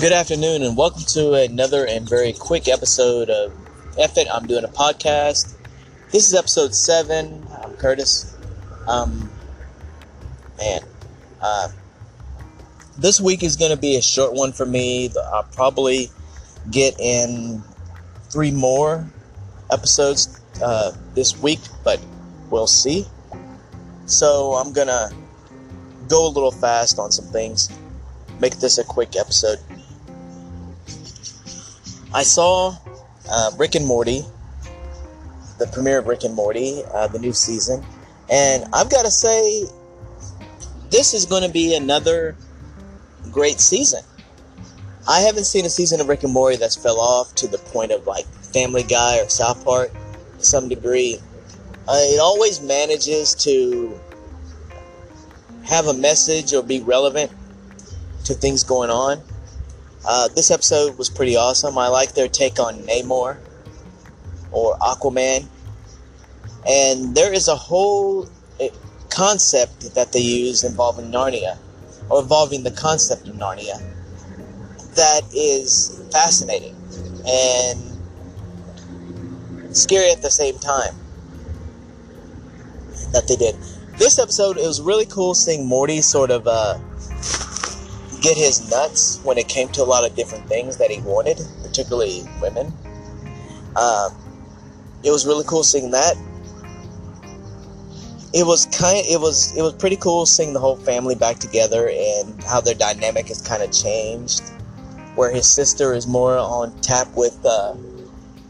Good afternoon, and welcome to another and very quick episode of F It. I'm doing a podcast. This is episode seven. I'm Curtis. Um, man, uh, this week is going to be a short one for me. I'll probably get in three more episodes uh, this week, but we'll see. So I'm gonna go a little fast on some things. Make this a quick episode. I saw uh, Rick and Morty, the premiere of Rick and Morty, uh, the new season, and I've got to say, this is going to be another great season. I haven't seen a season of Rick and Morty that's fell off to the point of like Family Guy or South Park to some degree. Uh, it always manages to have a message or be relevant to things going on. Uh, this episode was pretty awesome. I like their take on Namor or Aquaman. And there is a whole eh, concept that they use involving Narnia, or involving the concept of Narnia, that is fascinating and scary at the same time that they did. This episode, it was really cool seeing Morty sort of uh, get his nuts when it came to a lot of different things that he wanted, particularly women. Um, it was really cool seeing that. It was kind. It was. It was pretty cool seeing the whole family back together and how their dynamic has kind of changed. Where his sister is more on tap with uh,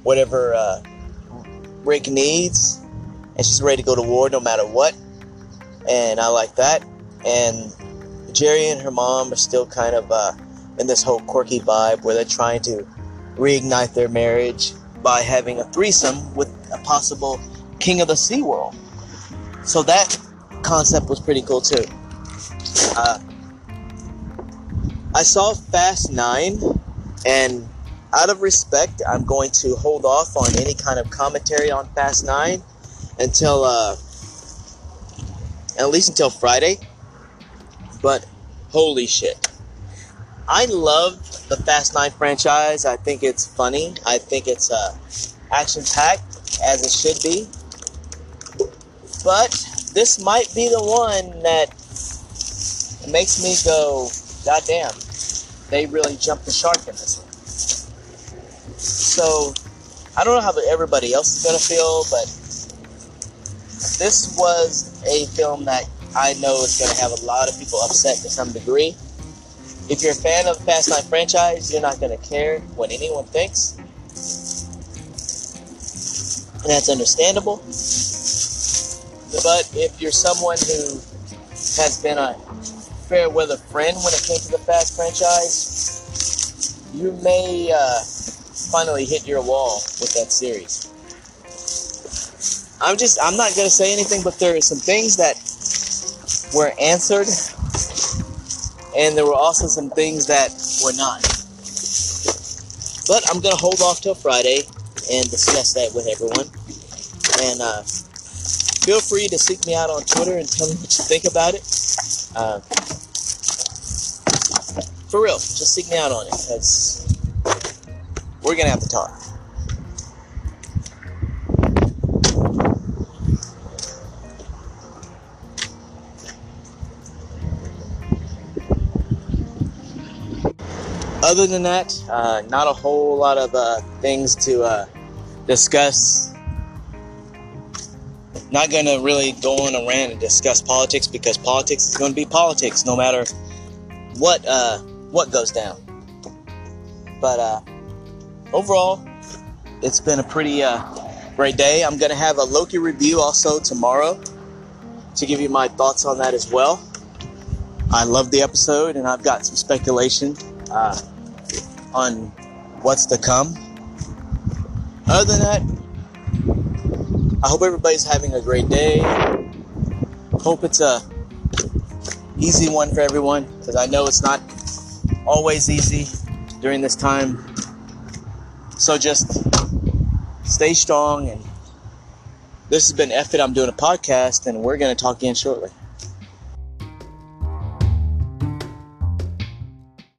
whatever uh, Rick needs, and she's ready to go to war no matter what. And I like that. And Jerry and her mom are still kind of uh, in this whole quirky vibe where they're trying to reignite their marriage by having a threesome with a possible king of the sea world. So that concept was pretty cool too. Uh, I saw Fast Nine, and out of respect, I'm going to hold off on any kind of commentary on Fast Nine until uh, at least until Friday. But holy shit. I love the Fast 9 franchise. I think it's funny. I think it's uh, action packed, as it should be. But this might be the one that makes me go, God damn, they really jumped the shark in this one. So, I don't know how everybody else is going to feel, but this was a film that I know it's going to have a lot of people upset to some degree. If you're a fan of the Fast 9 franchise, you're not going to care what anyone thinks. And that's understandable. But if you're someone who has been a fair weather friend when it came to the Fast franchise, you may uh, finally hit your wall with that series. I'm just, I'm not going to say anything, but there are some things that were answered, and there were also some things that were not. But I'm gonna hold off till Friday and discuss that with everyone. And uh, feel free to seek me out on Twitter and tell me what you think about it. Uh, for real, just seek me out on it because we're gonna have to talk. Other than that, uh, not a whole lot of uh, things to uh, discuss. Not going to really go on a rant and discuss politics because politics is going to be politics no matter what uh, what goes down. But uh, overall, it's been a pretty uh, great day. I'm going to have a Loki review also tomorrow to give you my thoughts on that as well. I love the episode, and I've got some speculation. Uh, on what's to come. Other than that, I hope everybody's having a great day. Hope it's a easy one for everyone because I know it's not always easy during this time. So just stay strong and this has been F It. I'm doing a podcast and we're to talk again shortly.